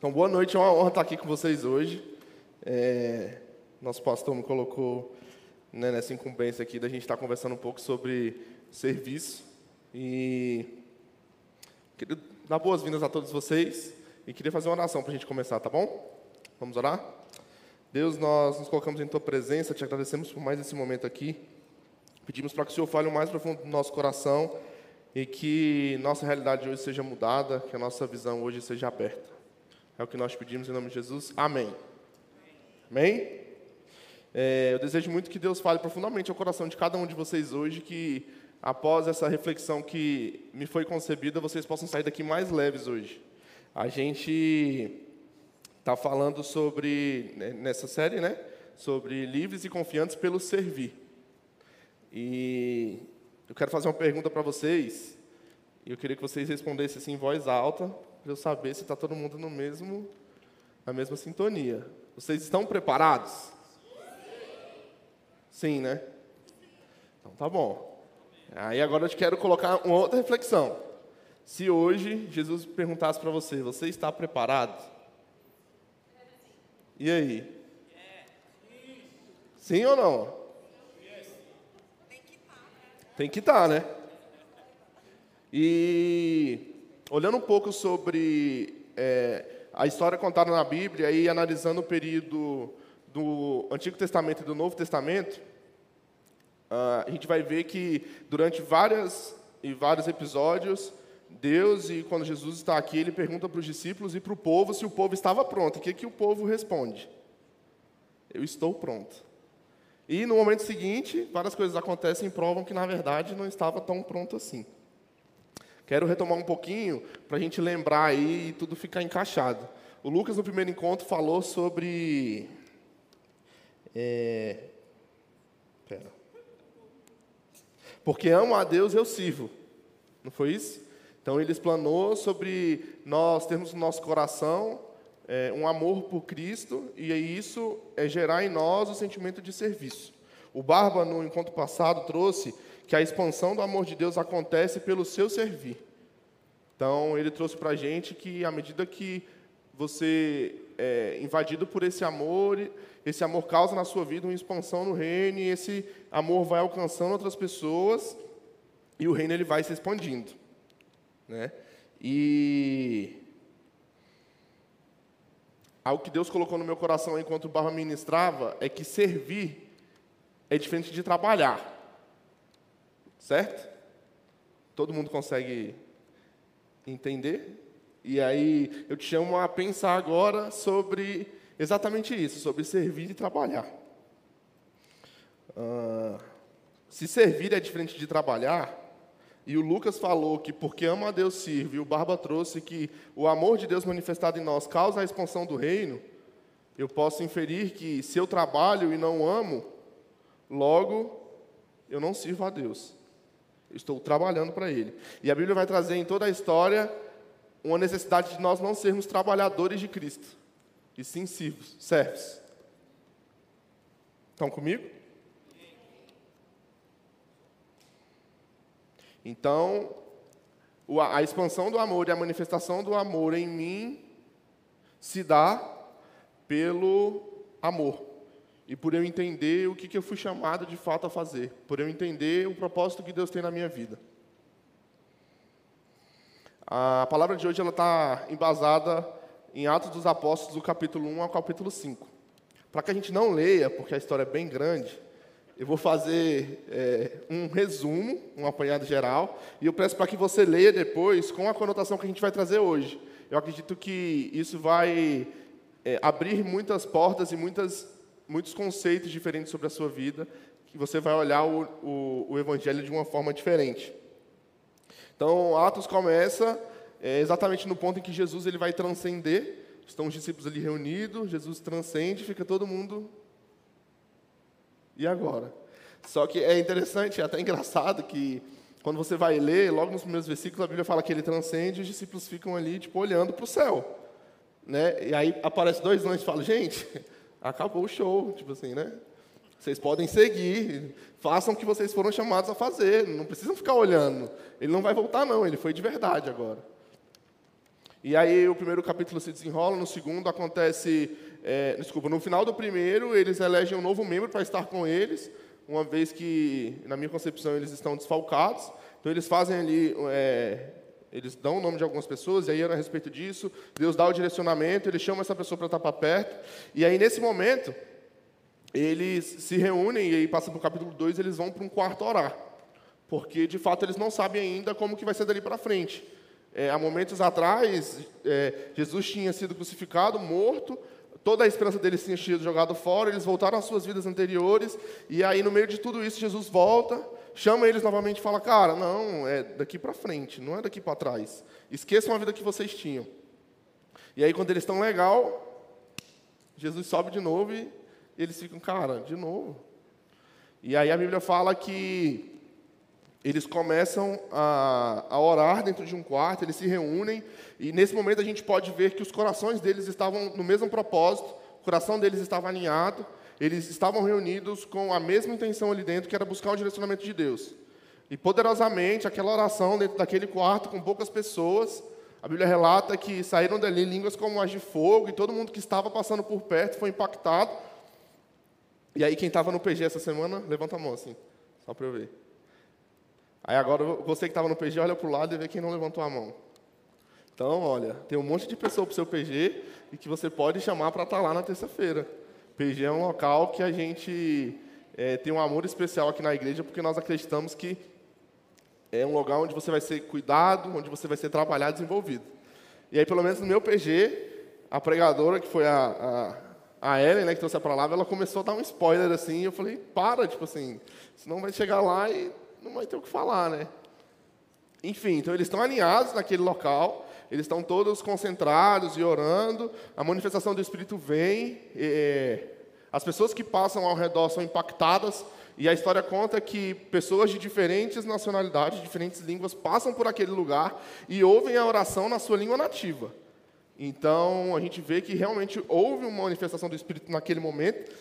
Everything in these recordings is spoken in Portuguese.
Então, boa noite, é uma honra estar aqui com vocês hoje. É, nosso pastor me colocou né, nessa incumbência aqui da gente estar conversando um pouco sobre serviço. E queria dar boas-vindas a todos vocês e queria fazer uma oração para a gente começar, tá bom? Vamos orar? Deus, nós nos colocamos em Tua presença, te agradecemos por mais esse momento aqui. Pedimos para que o Senhor fale o mais profundo do nosso coração e que nossa realidade hoje seja mudada, que a nossa visão hoje seja aberta. É o que nós pedimos em nome de Jesus. Amém. Amém? É, eu desejo muito que Deus fale profundamente ao coração de cada um de vocês hoje, que após essa reflexão que me foi concebida, vocês possam sair daqui mais leves hoje. A gente está falando sobre, né, nessa série, né? Sobre livres e confiantes pelo servir. E eu quero fazer uma pergunta para vocês, e eu queria que vocês respondessem assim em voz alta, para eu saber se está todo mundo no mesmo, na mesma sintonia. Vocês estão preparados? Sim, né? Então tá bom. Aí agora eu te quero colocar uma outra reflexão. Se hoje Jesus perguntasse para você, você está preparado? E aí? Sim ou não? Tem que estar, né? E olhando um pouco sobre é, a história contada na Bíblia e analisando o período do Antigo Testamento e do Novo Testamento, uh, a gente vai ver que durante várias e vários episódios, Deus, e quando Jesus está aqui, ele pergunta para os discípulos e para o povo se o povo estava pronto. O que, que o povo responde? Eu estou pronto. E no momento seguinte, várias coisas acontecem e provam que, na verdade, não estava tão pronto assim. Quero retomar um pouquinho para a gente lembrar aí e tudo ficar encaixado. O Lucas, no primeiro encontro, falou sobre. É... Pera. Porque amo a Deus, eu sirvo. Não foi isso? Então, ele explanou sobre nós termos no nosso coração é, um amor por Cristo, e isso é gerar em nós o sentimento de serviço. O Barba, no encontro passado, trouxe que a expansão do amor de Deus acontece pelo seu servir. Então, ele trouxe para a gente que, à medida que você é invadido por esse amor, esse amor causa na sua vida uma expansão no reino, e esse amor vai alcançando outras pessoas, e o reino ele vai se expandindo. Né? E algo que Deus colocou no meu coração enquanto o Barba ministrava é que servir é diferente de trabalhar. Certo? Todo mundo consegue entender? E aí eu te chamo a pensar agora sobre exatamente isso, sobre servir e trabalhar. Uh, se servir é diferente de trabalhar, e o Lucas falou que porque ama a Deus sirve, e o Barba trouxe que o amor de Deus manifestado em nós causa a expansão do reino, eu posso inferir que se eu trabalho e não amo, logo eu não sirvo a Deus. Estou trabalhando para Ele. E a Bíblia vai trazer em toda a história uma necessidade de nós não sermos trabalhadores de Cristo, e sim servos, servos. Estão comigo? Então, a expansão do amor e a manifestação do amor em mim se dá pelo amor. E por eu entender o que, que eu fui chamado de fato a fazer, por eu entender o propósito que Deus tem na minha vida. A palavra de hoje está embasada em Atos dos Apóstolos, do capítulo 1 ao capítulo 5. Para que a gente não leia, porque a história é bem grande, eu vou fazer é, um resumo, um apanhado geral, e eu peço para que você leia depois com a conotação que a gente vai trazer hoje. Eu acredito que isso vai é, abrir muitas portas e muitas muitos conceitos diferentes sobre a sua vida, que você vai olhar o, o, o Evangelho de uma forma diferente. Então, Atos começa é, exatamente no ponto em que Jesus ele vai transcender. Estão os discípulos ali reunidos, Jesus transcende, fica todo mundo. E agora? Só que é interessante, é até engraçado que quando você vai ler, logo nos primeiros versículos, a Bíblia fala que ele transcende e os discípulos ficam ali, tipo, olhando para o céu. Né? E aí aparece dois anjos e falam, gente, acabou o show, tipo assim, né? Vocês podem seguir, façam o que vocês foram chamados a fazer, não precisam ficar olhando. Ele não vai voltar, não, ele foi de verdade agora. E aí o primeiro capítulo se desenrola, no segundo acontece, é, desculpa, no final do primeiro eles elegem um novo membro para estar com eles, uma vez que, na minha concepção, eles estão desfalcados. Então eles fazem ali, é, eles dão o nome de algumas pessoas, e aí a respeito disso, Deus dá o direcionamento, ele chama essa pessoa para estar para perto, e aí nesse momento, eles se reúnem, e aí passa para o capítulo 2, eles vão para um quarto orar, porque de fato eles não sabem ainda como que vai ser dali para frente. É, há momentos atrás, é, Jesus tinha sido crucificado, morto, toda a esperança deles tinha sido jogada fora, eles voltaram às suas vidas anteriores, e aí no meio de tudo isso Jesus volta, chama eles novamente e fala: Cara, não, é daqui para frente, não é daqui para trás. Esqueçam a vida que vocês tinham. E aí, quando eles estão legal, Jesus sobe de novo e eles ficam, cara, de novo. E aí a Bíblia fala que eles começam a, a, orar dentro de um quarto, eles se reúnem, e nesse momento a gente pode ver que os corações deles estavam no mesmo propósito, o coração deles estava alinhado, eles estavam reunidos com a mesma intenção ali dentro, que era buscar o direcionamento de Deus. E poderosamente, aquela oração dentro daquele quarto com poucas pessoas, a Bíblia relata que saíram dali línguas como as de fogo, e todo mundo que estava passando por perto foi impactado. E aí, quem estava no PG essa semana, levanta a mão assim, só para eu ver. Aí agora você que estava no PG, olha para o lado e vê quem não levantou a mão. Então, olha, tem um monte de pessoa para o seu PG e que você pode chamar para estar tá lá na terça-feira. PG é um local que a gente é, tem um amor especial aqui na igreja, porque nós acreditamos que é um lugar onde você vai ser cuidado, onde você vai ser trabalhado, desenvolvido. E aí, pelo menos no meu PG, a pregadora, que foi a, a, a Ellen, né, que trouxe a palavra, ela começou a dar um spoiler assim, e eu falei, para, tipo assim, senão vai chegar lá e não vai ter o que falar, né? Enfim, então eles estão alinhados naquele local, eles estão todos concentrados e orando, a manifestação do Espírito vem, e, as pessoas que passam ao redor são impactadas, e a história conta que pessoas de diferentes nacionalidades, diferentes línguas, passam por aquele lugar e ouvem a oração na sua língua nativa. Então, a gente vê que realmente houve uma manifestação do Espírito naquele momento,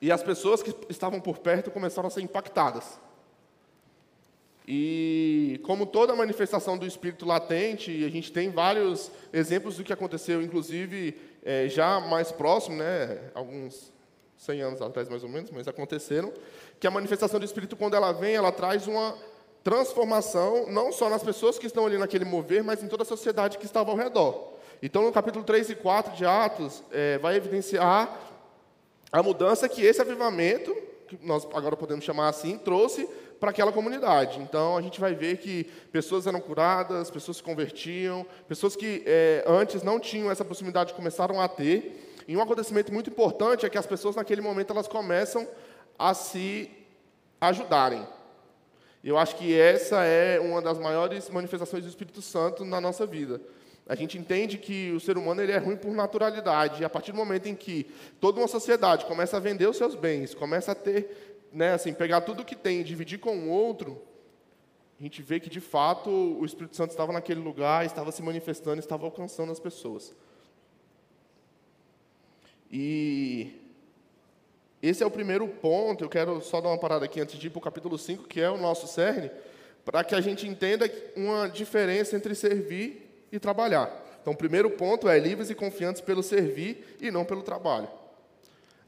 e as pessoas que estavam por perto começaram a ser impactadas. E como toda manifestação do espírito latente, a gente tem vários exemplos do que aconteceu, inclusive é, já mais próximo, né, alguns 100 anos atrás mais ou menos, mas aconteceram, que a manifestação do espírito quando ela vem, ela traz uma transformação não só nas pessoas que estão ali naquele mover, mas em toda a sociedade que estava ao redor. Então, no capítulo 3 e 4 de Atos, é, vai evidenciar a mudança que esse avivamento, que nós agora podemos chamar assim, trouxe para aquela comunidade. Então, a gente vai ver que pessoas eram curadas, pessoas se convertiam, pessoas que é, antes não tinham essa proximidade começaram a ter. E um acontecimento muito importante é que as pessoas, naquele momento, elas começam a se ajudarem. Eu acho que essa é uma das maiores manifestações do Espírito Santo na nossa vida. A gente entende que o ser humano ele é ruim por naturalidade. E a partir do momento em que toda uma sociedade começa a vender os seus bens, começa a ter né, assim, pegar tudo que tem e dividir com o outro, a gente vê que de fato o Espírito Santo estava naquele lugar, estava se manifestando, estava alcançando as pessoas. E esse é o primeiro ponto. Eu quero só dar uma parada aqui antes de ir para o capítulo 5, que é o nosso cerne, para que a gente entenda uma diferença entre servir e trabalhar. Então, o primeiro ponto é livres e confiantes pelo servir e não pelo trabalho.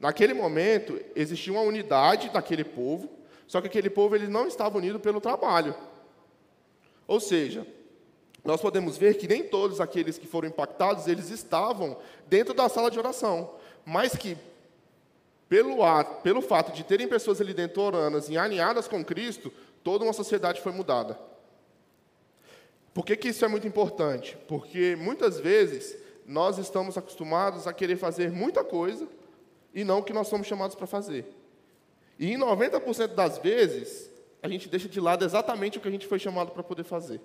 Naquele momento, existia uma unidade daquele povo, só que aquele povo ele não estava unido pelo trabalho. Ou seja, nós podemos ver que nem todos aqueles que foram impactados, eles estavam dentro da sala de oração, mas que pelo, ato, pelo fato de terem pessoas ali dentro orando e alinhadas com Cristo, toda uma sociedade foi mudada. Por que, que isso é muito importante? Porque muitas vezes nós estamos acostumados a querer fazer muita coisa, e não o que nós somos chamados para fazer. E em 90% das vezes, a gente deixa de lado exatamente o que a gente foi chamado para poder fazer.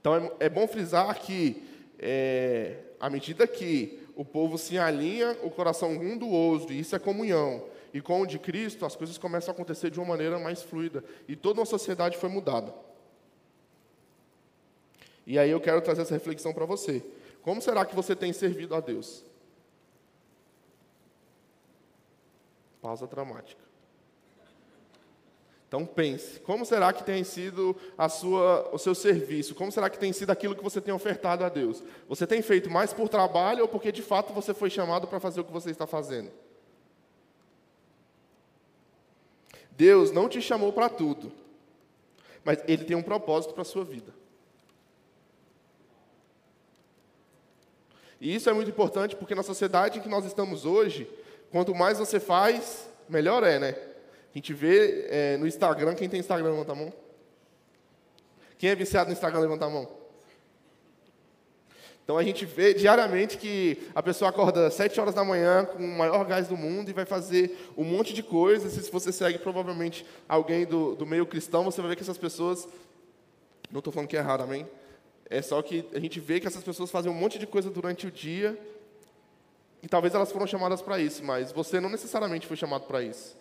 Então é, é bom frisar que, é, à medida que o povo se alinha, o coração um do outro, e isso é comunhão, e com o de Cristo, as coisas começam a acontecer de uma maneira mais fluida. E toda uma sociedade foi mudada. E aí eu quero trazer essa reflexão para você. Como será que você tem servido a Deus? Pausa dramática. Então pense, como será que tem sido a sua, o seu serviço? Como será que tem sido aquilo que você tem ofertado a Deus? Você tem feito mais por trabalho ou porque de fato você foi chamado para fazer o que você está fazendo? Deus não te chamou para tudo, mas Ele tem um propósito para a sua vida. E isso é muito importante porque na sociedade em que nós estamos hoje, quanto mais você faz, melhor é, né? A gente vê é, no Instagram, quem tem Instagram, levanta a mão. Quem é viciado no Instagram, levanta a mão. Então a gente vê diariamente que a pessoa acorda às 7 horas da manhã com o maior gás do mundo e vai fazer um monte de coisas. Se você segue provavelmente alguém do, do meio cristão, você vai ver que essas pessoas. Não estou falando que é errado, amém? É só que a gente vê que essas pessoas fazem um monte de coisa durante o dia. E talvez elas foram chamadas para isso, mas você não necessariamente foi chamado para isso.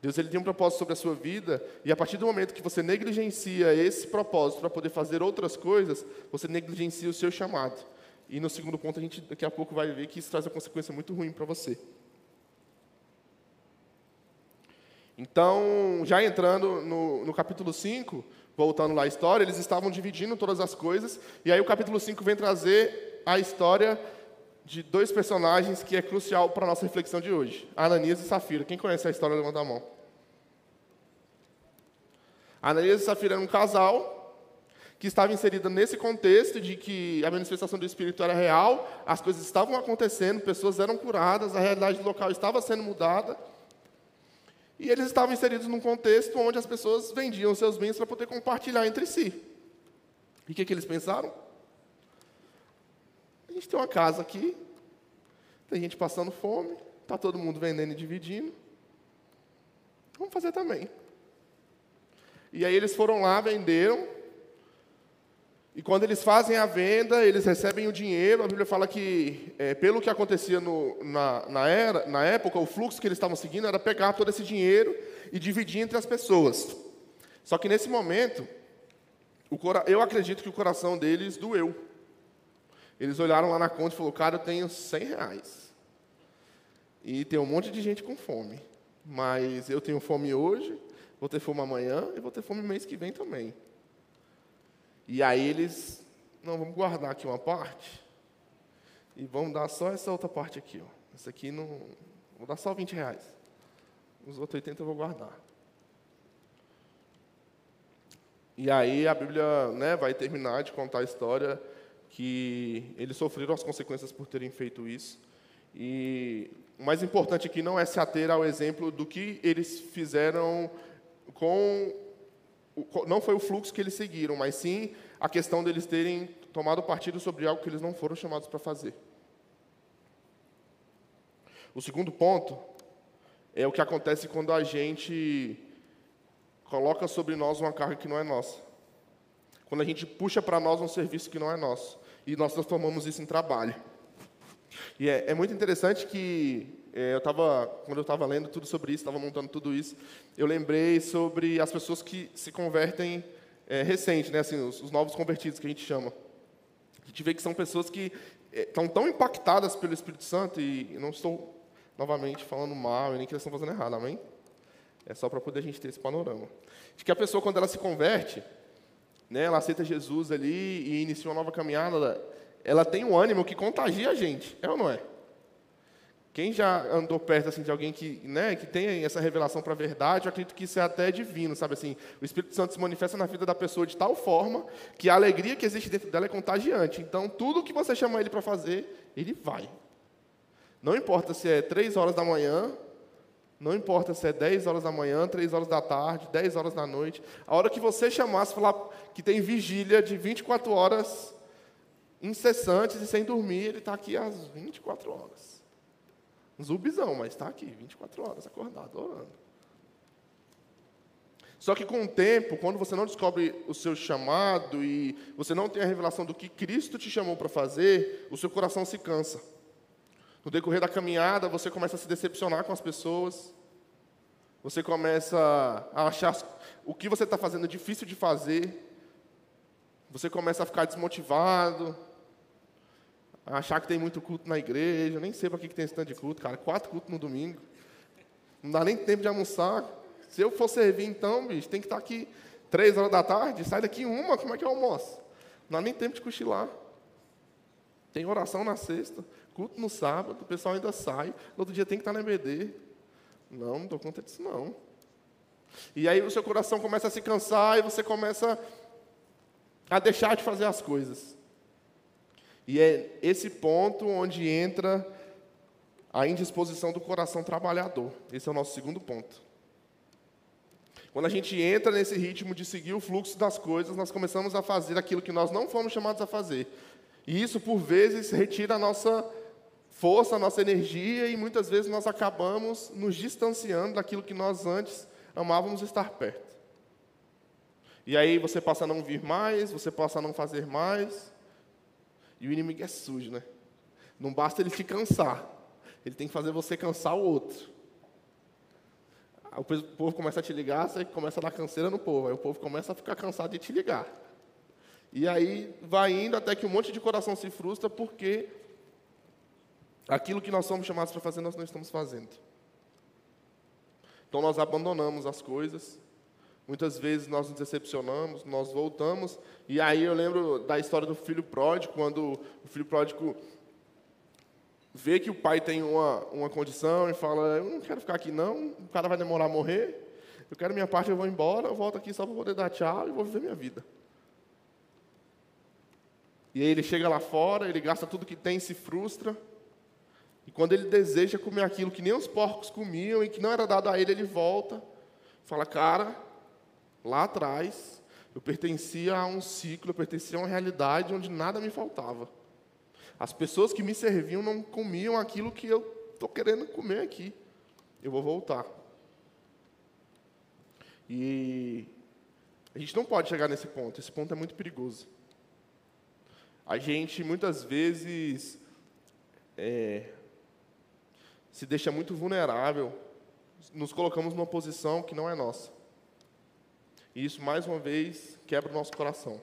Deus ele tem um propósito sobre a sua vida, e a partir do momento que você negligencia esse propósito para poder fazer outras coisas, você negligencia o seu chamado. E no segundo ponto, a gente daqui a pouco vai ver que isso traz uma consequência muito ruim para você. Então, já entrando no, no capítulo 5, voltando lá à história, eles estavam dividindo todas as coisas, e aí o capítulo 5 vem trazer a história de dois personagens que é crucial para a nossa reflexão de hoje: Ananias e Safira. Quem conhece a história, levanta a mão. Ananias e Safira eram um casal que estava inserido nesse contexto de que a manifestação do Espírito era real, as coisas estavam acontecendo, pessoas eram curadas, a realidade local estava sendo mudada. E eles estavam inseridos num contexto onde as pessoas vendiam seus bens para poder compartilhar entre si. E o que, que eles pensaram? A gente tem uma casa aqui, tem gente passando fome, está todo mundo vendendo e dividindo. Vamos fazer também. E aí eles foram lá, venderam. E quando eles fazem a venda, eles recebem o dinheiro. A Bíblia fala que, é, pelo que acontecia no, na, na, era, na época, o fluxo que eles estavam seguindo era pegar todo esse dinheiro e dividir entre as pessoas. Só que nesse momento, cora, eu acredito que o coração deles doeu. Eles olharam lá na conta e falaram: Cara, eu tenho 100 reais. E tem um monte de gente com fome. Mas eu tenho fome hoje, vou ter fome amanhã e vou ter fome mês que vem também. E aí eles, não, vamos guardar aqui uma parte e vamos dar só essa outra parte aqui. Ó. Essa aqui não, vou dar só 20 reais. Os outros 80 eu vou guardar. E aí a Bíblia né, vai terminar de contar a história que eles sofreram as consequências por terem feito isso. E o mais importante aqui não é se ater ao exemplo do que eles fizeram com. Não foi o fluxo que eles seguiram, mas sim a questão deles terem tomado partido sobre algo que eles não foram chamados para fazer. O segundo ponto é o que acontece quando a gente coloca sobre nós uma carga que não é nossa. Quando a gente puxa para nós um serviço que não é nosso. E nós transformamos isso em trabalho. E é, é muito interessante que é, eu estava, quando eu estava lendo tudo sobre isso, estava montando tudo isso, eu lembrei sobre as pessoas que se convertem é, recente, né, assim, os, os, novos convertidos que a gente chama. A gente vê que são pessoas que é, estão tão impactadas pelo Espírito Santo, e, não estou novamente falando mal, e nem que eles estão fazendo errado, amém? É só para poder a gente ter esse panorama. De que a pessoa, quando ela se converte, né, ela aceita Jesus ali e inicia uma nova caminhada, ela, tem um ânimo que contagia a gente, é ou não é? Quem já andou perto assim de alguém que, né, que tem essa revelação para a verdade, eu acredito que isso é até divino, sabe assim? O Espírito Santo se manifesta na vida da pessoa de tal forma que a alegria que existe dentro dela é contagiante. Então, tudo que você chama ele para fazer, ele vai. Não importa se é três horas da manhã, não importa se é 10 horas da manhã, 3 horas da tarde, 10 horas da noite. A hora que você chamar, se falar que tem vigília de 24 horas incessantes e sem dormir, ele está aqui às 24 horas. Um zumbizão, mas está aqui, 24 horas, acordado, orando. Só que com o tempo, quando você não descobre o seu chamado e você não tem a revelação do que Cristo te chamou para fazer, o seu coração se cansa. No decorrer da caminhada, você começa a se decepcionar com as pessoas, você começa a achar o que você está fazendo difícil de fazer, você começa a ficar desmotivado, achar que tem muito culto na igreja. Nem sei para que, que tem esse tanto de culto, cara. Quatro cultos no domingo. Não dá nem tempo de almoçar. Se eu for servir, então, bicho, tem que estar aqui três horas da tarde, sai daqui uma, como é que eu almoço? Não há nem tempo de cochilar. Tem oração na sexta, culto no sábado, o pessoal ainda sai, no outro dia tem que estar na EBD. Não, não dou conta disso não. E aí o seu coração começa a se cansar e você começa a deixar de fazer as coisas. E é esse ponto onde entra a indisposição do coração trabalhador. Esse é o nosso segundo ponto. Quando a gente entra nesse ritmo de seguir o fluxo das coisas, nós começamos a fazer aquilo que nós não fomos chamados a fazer. E isso, por vezes, retira a nossa força, a nossa energia, e muitas vezes nós acabamos nos distanciando daquilo que nós antes amávamos estar perto. E aí você passa a não vir mais, você passa a não fazer mais. E o inimigo é sujo, né? Não basta ele te cansar, ele tem que fazer você cansar o outro. O povo começa a te ligar, você começa a dar canseira no povo, aí o povo começa a ficar cansado de te ligar. E aí vai indo até que um monte de coração se frustra porque aquilo que nós somos chamados para fazer, nós não estamos fazendo. Então nós abandonamos as coisas, muitas vezes nós nos decepcionamos, nós voltamos, e aí eu lembro da história do filho pródigo, quando o filho pródigo vê que o pai tem uma, uma condição e fala: Eu não quero ficar aqui, não, o cara vai demorar a morrer, eu quero minha parte, eu vou embora, eu volto aqui só para poder dar tchau e vou viver minha vida. E aí ele chega lá fora, ele gasta tudo que tem, se frustra. E quando ele deseja comer aquilo que nem os porcos comiam e que não era dado a ele, ele volta. Fala, cara, lá atrás eu pertencia a um ciclo, eu pertencia a uma realidade onde nada me faltava. As pessoas que me serviam não comiam aquilo que eu estou querendo comer aqui. Eu vou voltar. E a gente não pode chegar nesse ponto, esse ponto é muito perigoso. A gente muitas vezes é, se deixa muito vulnerável, nos colocamos numa posição que não é nossa. E isso, mais uma vez, quebra o nosso coração.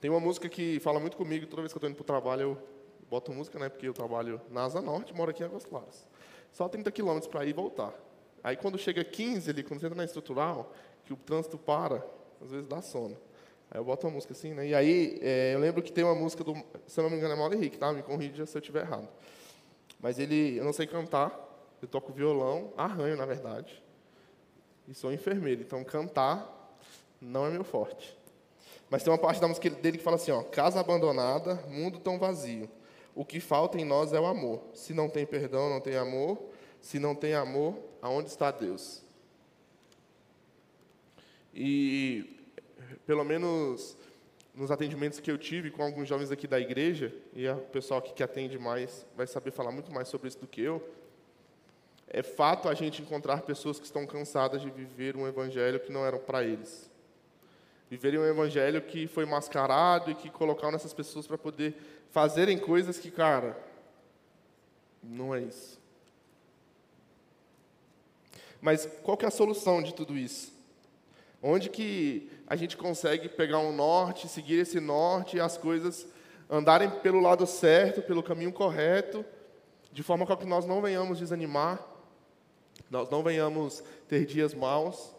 Tem uma música que fala muito comigo, toda vez que eu estou indo para o trabalho, eu boto música, né? Porque eu trabalho na Asa Norte, moro aqui em Águas Claras. Só 30 quilômetros para ir e voltar. Aí quando chega 15 ali, quando você entra na estrutural, que o trânsito para, às vezes dá sono. Aí eu boto uma música assim, né? E aí, é, eu lembro que tem uma música do, se eu não me engano, é Mauro Henrique, tá? Me corrija se eu estiver errado. Mas ele, eu não sei cantar, eu toco violão, arranho, na verdade, e sou enfermeiro. Então, cantar não é meu forte. Mas tem uma parte da música dele que fala assim, ó, casa abandonada, mundo tão vazio. O que falta em nós é o amor. Se não tem perdão, não tem amor. Se não tem amor, aonde está Deus? E pelo menos nos atendimentos que eu tive com alguns jovens aqui da igreja, e o pessoal aqui que atende mais vai saber falar muito mais sobre isso do que eu, é fato a gente encontrar pessoas que estão cansadas de viver um evangelho que não era para eles. Viverem um evangelho que foi mascarado e que colocaram nessas pessoas para poder fazerem coisas que, cara, não é isso. Mas qual que é a solução de tudo isso? Onde que a gente consegue pegar um norte, seguir esse norte e as coisas andarem pelo lado certo, pelo caminho correto, de forma que nós não venhamos desanimar, nós não venhamos ter dias maus.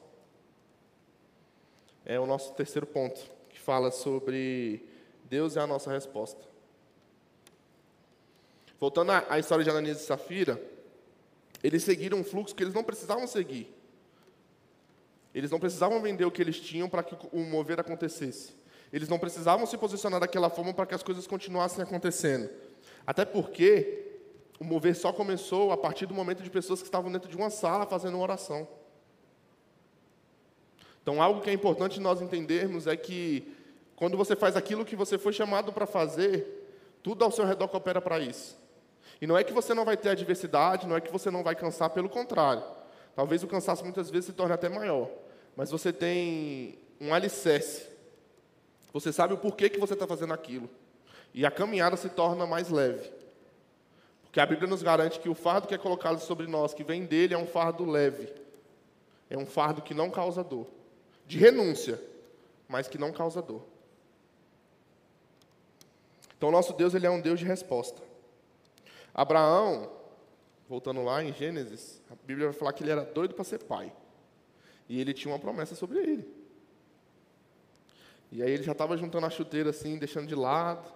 É o nosso terceiro ponto, que fala sobre Deus é a nossa resposta. Voltando à história de Ananias e Safira, eles seguiram um fluxo que eles não precisavam seguir. Eles não precisavam vender o que eles tinham para que o mover acontecesse. Eles não precisavam se posicionar daquela forma para que as coisas continuassem acontecendo. Até porque o mover só começou a partir do momento de pessoas que estavam dentro de uma sala fazendo uma oração. Então, algo que é importante nós entendermos é que quando você faz aquilo que você foi chamado para fazer, tudo ao seu redor coopera para isso. E não é que você não vai ter adversidade, não é que você não vai cansar, pelo contrário. Talvez o cansaço muitas vezes se torne até maior mas você tem um alicerce. Você sabe o porquê que você está fazendo aquilo. E a caminhada se torna mais leve. Porque a Bíblia nos garante que o fardo que é colocado sobre nós, que vem dele, é um fardo leve. É um fardo que não causa dor. De renúncia, mas que não causa dor. Então, nosso Deus ele é um Deus de resposta. Abraão, voltando lá em Gênesis, a Bíblia vai falar que ele era doido para ser pai. E ele tinha uma promessa sobre ele. E aí ele já estava juntando a chuteira assim, deixando de lado,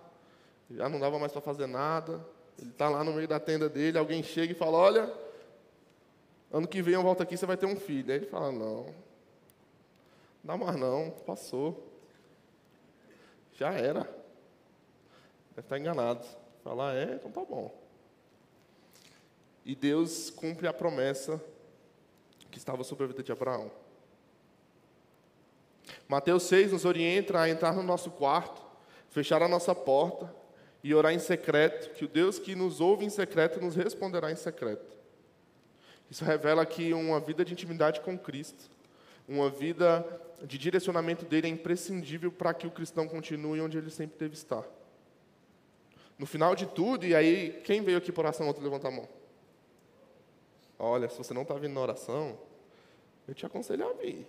já não dava mais para fazer nada. Ele está lá no meio da tenda dele, alguém chega e fala: Olha, ano que vem eu volto aqui, você vai ter um filho. Aí ele fala: Não, dá mais não, passou. Já era. Deve estar enganado. Falar, é, então tá bom. E Deus cumpre a promessa que estava sobre a vida de Abraão. Mateus 6 nos orienta a entrar no nosso quarto, fechar a nossa porta e orar em secreto, que o Deus que nos ouve em secreto nos responderá em secreto. Isso revela que uma vida de intimidade com Cristo, uma vida de direcionamento dele é imprescindível para que o cristão continue onde ele sempre deve estar. No final de tudo, e aí, quem veio aqui por oração, outro levanta a mão. Olha, se você não está vindo na oração, eu te aconselho a vir.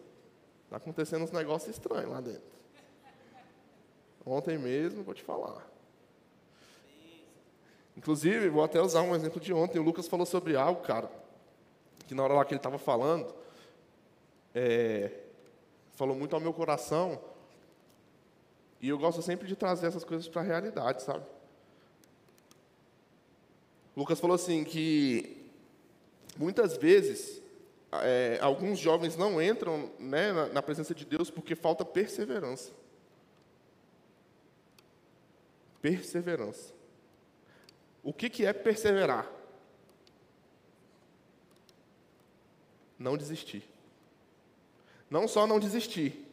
Está acontecendo uns negócios estranhos lá dentro. Ontem mesmo, vou te falar. Inclusive, vou até usar um exemplo de ontem. O Lucas falou sobre algo, cara, que na hora lá que ele estava falando, é, falou muito ao meu coração. E eu gosto sempre de trazer essas coisas para a realidade, sabe? O Lucas falou assim que muitas vezes é, alguns jovens não entram né, na, na presença de Deus porque falta perseverança. Perseverança. O que, que é perseverar? Não desistir. Não só não desistir,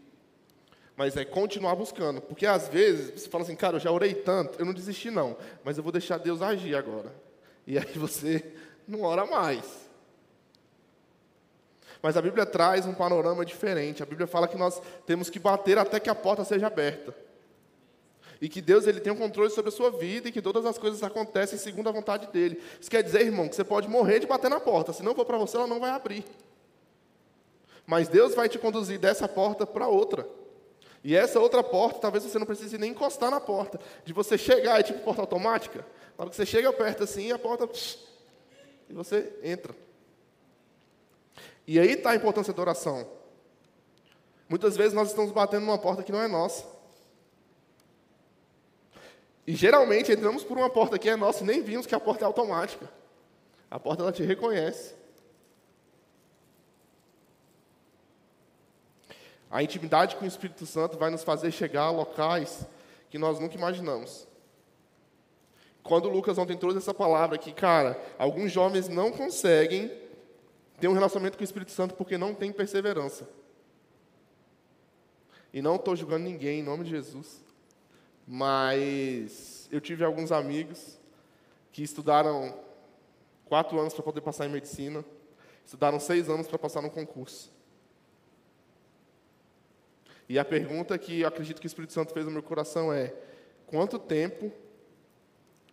mas é continuar buscando. Porque às vezes você fala assim, cara, eu já orei tanto, eu não desisti não, mas eu vou deixar Deus agir agora. E aí você não ora mais. Mas a Bíblia traz um panorama diferente. A Bíblia fala que nós temos que bater até que a porta seja aberta. E que Deus ele tem o um controle sobre a sua vida e que todas as coisas acontecem segundo a vontade dele. Isso quer dizer, irmão, que você pode morrer de bater na porta. Se não for para você, ela não vai abrir. Mas Deus vai te conduzir dessa porta para outra. E essa outra porta, talvez você não precise nem encostar na porta. De você chegar, é tipo porta automática. Na hora que você chega perto assim, a porta. E você entra. E aí está a importância da oração. Muitas vezes nós estamos batendo numa porta que não é nossa. E geralmente entramos por uma porta que é nossa e nem vimos que a porta é automática. A porta ela te reconhece. A intimidade com o Espírito Santo vai nos fazer chegar a locais que nós nunca imaginamos. Quando o Lucas ontem trouxe essa palavra que, cara, alguns jovens não conseguem tem um relacionamento com o Espírito Santo porque não tem perseverança. E não estou julgando ninguém em nome de Jesus. Mas eu tive alguns amigos que estudaram quatro anos para poder passar em medicina, estudaram seis anos para passar no concurso. E a pergunta que eu acredito que o Espírito Santo fez no meu coração é: quanto tempo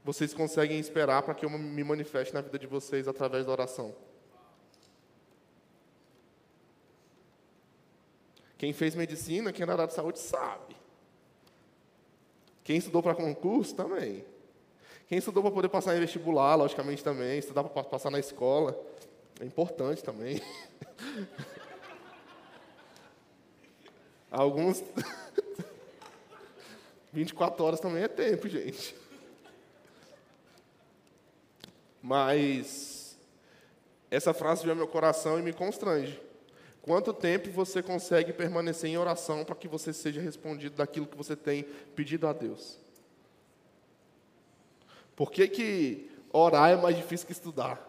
vocês conseguem esperar para que eu me manifeste na vida de vocês através da oração? Quem fez medicina, quem é da área de saúde, sabe. Quem estudou para concurso, também. Quem estudou para poder passar em vestibular, logicamente, também. Estudar para passar na escola, é importante também. Alguns. 24 horas também é tempo, gente. Mas essa frase veio ao meu coração e me constrange. Quanto tempo você consegue permanecer em oração para que você seja respondido daquilo que você tem pedido a Deus? Por que, que orar é mais difícil que estudar?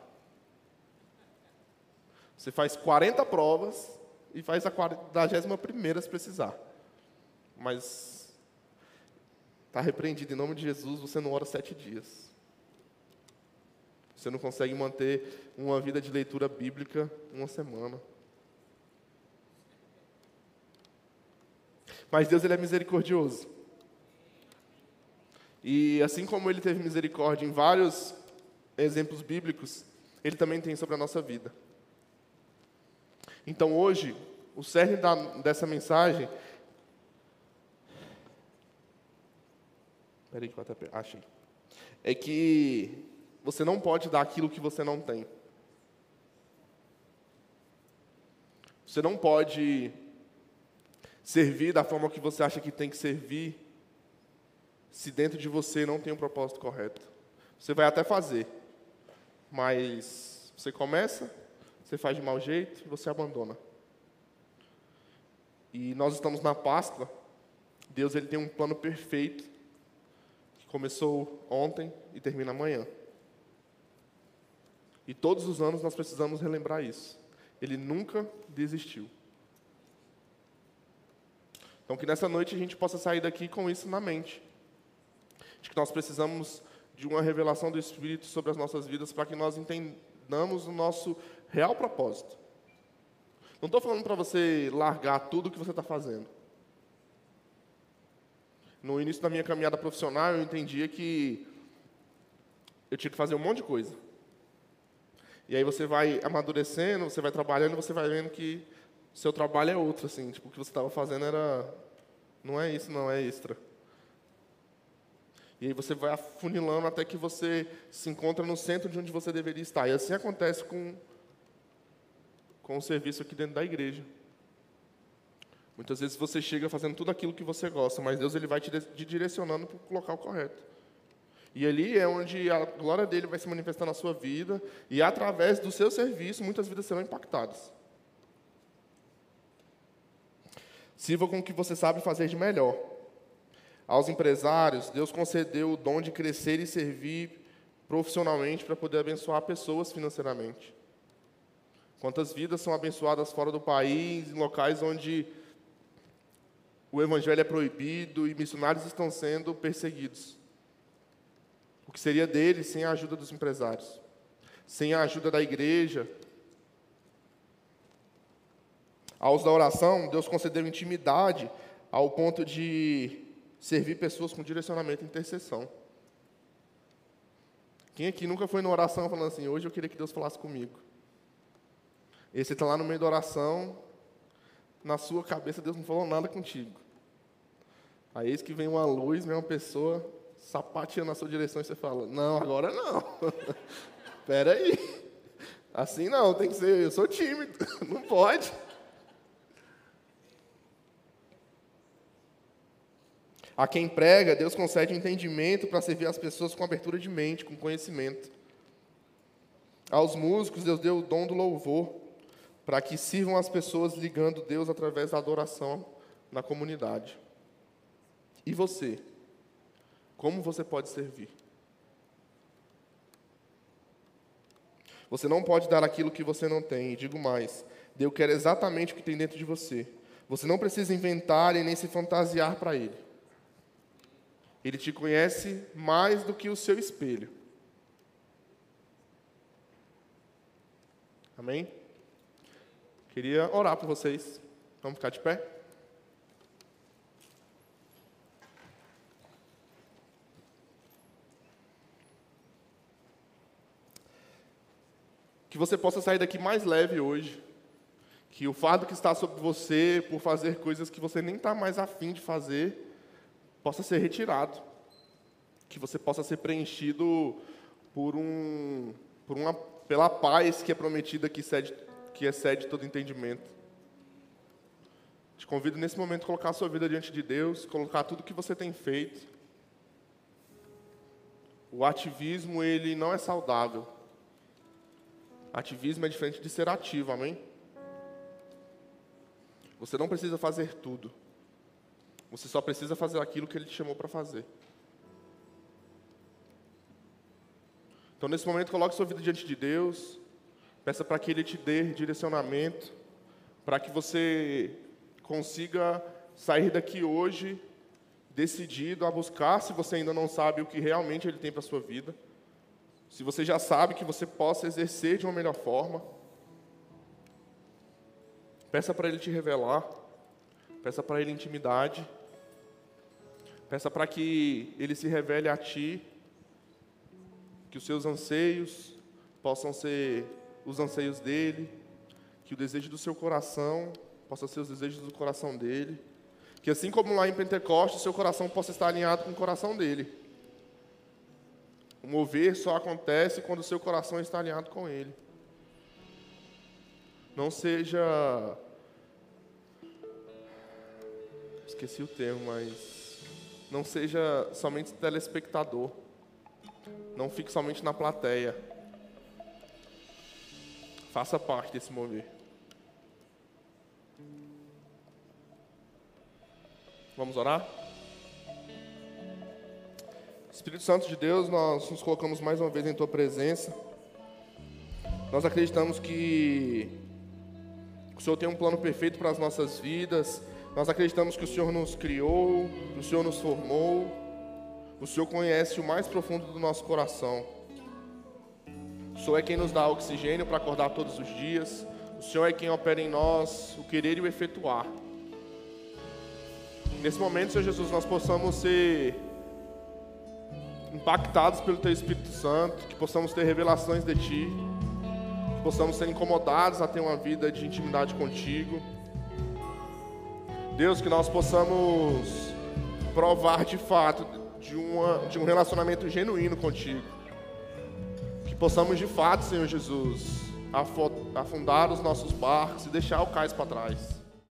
Você faz 40 provas e faz a 41 se precisar. Mas está repreendido em nome de Jesus, você não ora sete dias. Você não consegue manter uma vida de leitura bíblica uma semana. Mas Deus ele é misericordioso. E assim como ele teve misericórdia em vários exemplos bíblicos, ele também tem sobre a nossa vida. Então hoje, o cerne da, dessa mensagem. Peraí que eu até achei. É que Você não pode dar aquilo que você não tem. Você não pode servir da forma que você acha que tem que servir se dentro de você não tem um propósito correto. Você vai até fazer, mas você começa, você faz de mau jeito e você abandona. E nós estamos na Páscoa. Deus ele tem um plano perfeito que começou ontem e termina amanhã. E todos os anos nós precisamos relembrar isso. Ele nunca desistiu. Então que nessa noite a gente possa sair daqui com isso na mente. De que nós precisamos de uma revelação do Espírito sobre as nossas vidas para que nós entendamos o nosso real propósito. Não estou falando para você largar tudo o que você está fazendo. No início da minha caminhada profissional, eu entendia que eu tinha que fazer um monte de coisa. E aí você vai amadurecendo, você vai trabalhando, você vai vendo que seu trabalho é outro, assim, tipo, o que você estava fazendo era não é isso, não é extra. E aí você vai afunilando até que você se encontra no centro de onde você deveria estar. E assim acontece com com o serviço aqui dentro da igreja. Muitas vezes você chega fazendo tudo aquilo que você gosta, mas Deus ele vai te direcionando para o local correto. E ali é onde a glória dele vai se manifestar na sua vida, e através do seu serviço, muitas vidas serão impactadas. Sirva com o que você sabe fazer de melhor. Aos empresários, Deus concedeu o dom de crescer e servir profissionalmente para poder abençoar pessoas financeiramente. Quantas vidas são abençoadas fora do país, em locais onde o evangelho é proibido e missionários estão sendo perseguidos. O que seria deles sem a ajuda dos empresários, sem a ajuda da igreja? Aos da oração, Deus concedeu intimidade ao ponto de servir pessoas com direcionamento e intercessão. Quem aqui nunca foi na oração falando assim, hoje eu queria que Deus falasse comigo? E você está lá no meio da oração, na sua cabeça Deus não falou nada contigo. Aí eis que vem uma luz, vem uma pessoa sapateando na sua direção e você fala, não, agora não. Espera aí. Assim não, tem que ser, eu sou tímido, não pode. A quem prega, Deus concede entendimento para servir as pessoas com abertura de mente, com conhecimento. Aos músicos, Deus deu o dom do louvor para que sirvam as pessoas ligando Deus através da adoração na comunidade. E você? Como você pode servir? Você não pode dar aquilo que você não tem. E digo mais: Deus quer exatamente o que tem dentro de você. Você não precisa inventar e nem se fantasiar para Ele. Ele te conhece mais do que o seu espelho. Amém? Queria orar por vocês. Vamos ficar de pé? Que você possa sair daqui mais leve hoje. Que o fardo que está sobre você por fazer coisas que você nem está mais afim de fazer possa ser retirado. Que você possa ser preenchido por um, por uma, pela paz que é prometida que excede que excede todo entendimento. Te convido nesse momento a colocar a sua vida diante de Deus, colocar tudo que você tem feito. O ativismo, ele não é saudável. Ativismo é diferente de ser ativo, amém? Você não precisa fazer tudo. Você só precisa fazer aquilo que Ele te chamou para fazer. Então, nesse momento, coloque sua vida diante de Deus. Peça para que Ele te dê direcionamento, para que você consiga sair daqui hoje decidido a buscar, se você ainda não sabe o que realmente Ele tem para a sua vida. Se você já sabe que você possa exercer de uma melhor forma. Peça para Ele te revelar. Peça para Ele intimidade. Peça para que Ele se revele a ti. Que os seus anseios possam ser os anseios dele, que o desejo do seu coração possa ser os desejos do coração dele, que assim como lá em Pentecostes, seu coração possa estar alinhado com o coração dele. O mover só acontece quando o seu coração está alinhado com Ele. Não seja. Esqueci o termo, mas. Não seja somente telespectador. Não fique somente na plateia. Faça parte desse mover. Vamos orar? Espírito Santo de Deus, nós nos colocamos mais uma vez em Tua presença. Nós acreditamos que o Senhor tem um plano perfeito para as nossas vidas. Nós acreditamos que o Senhor nos criou, o Senhor nos formou. O Senhor conhece o mais profundo do nosso coração. O Senhor é quem nos dá oxigênio para acordar todos os dias. O Senhor é quem opera em nós o querer e o efetuar. Nesse momento, Senhor Jesus, nós possamos ser impactados pelo Teu Espírito Santo, que possamos ter revelações de Ti, que possamos ser incomodados a ter uma vida de intimidade contigo. Deus, que nós possamos provar de fato de, uma, de um relacionamento genuíno contigo. Que possamos de fato, Senhor Jesus, afundar os nossos barcos e deixar o cais para trás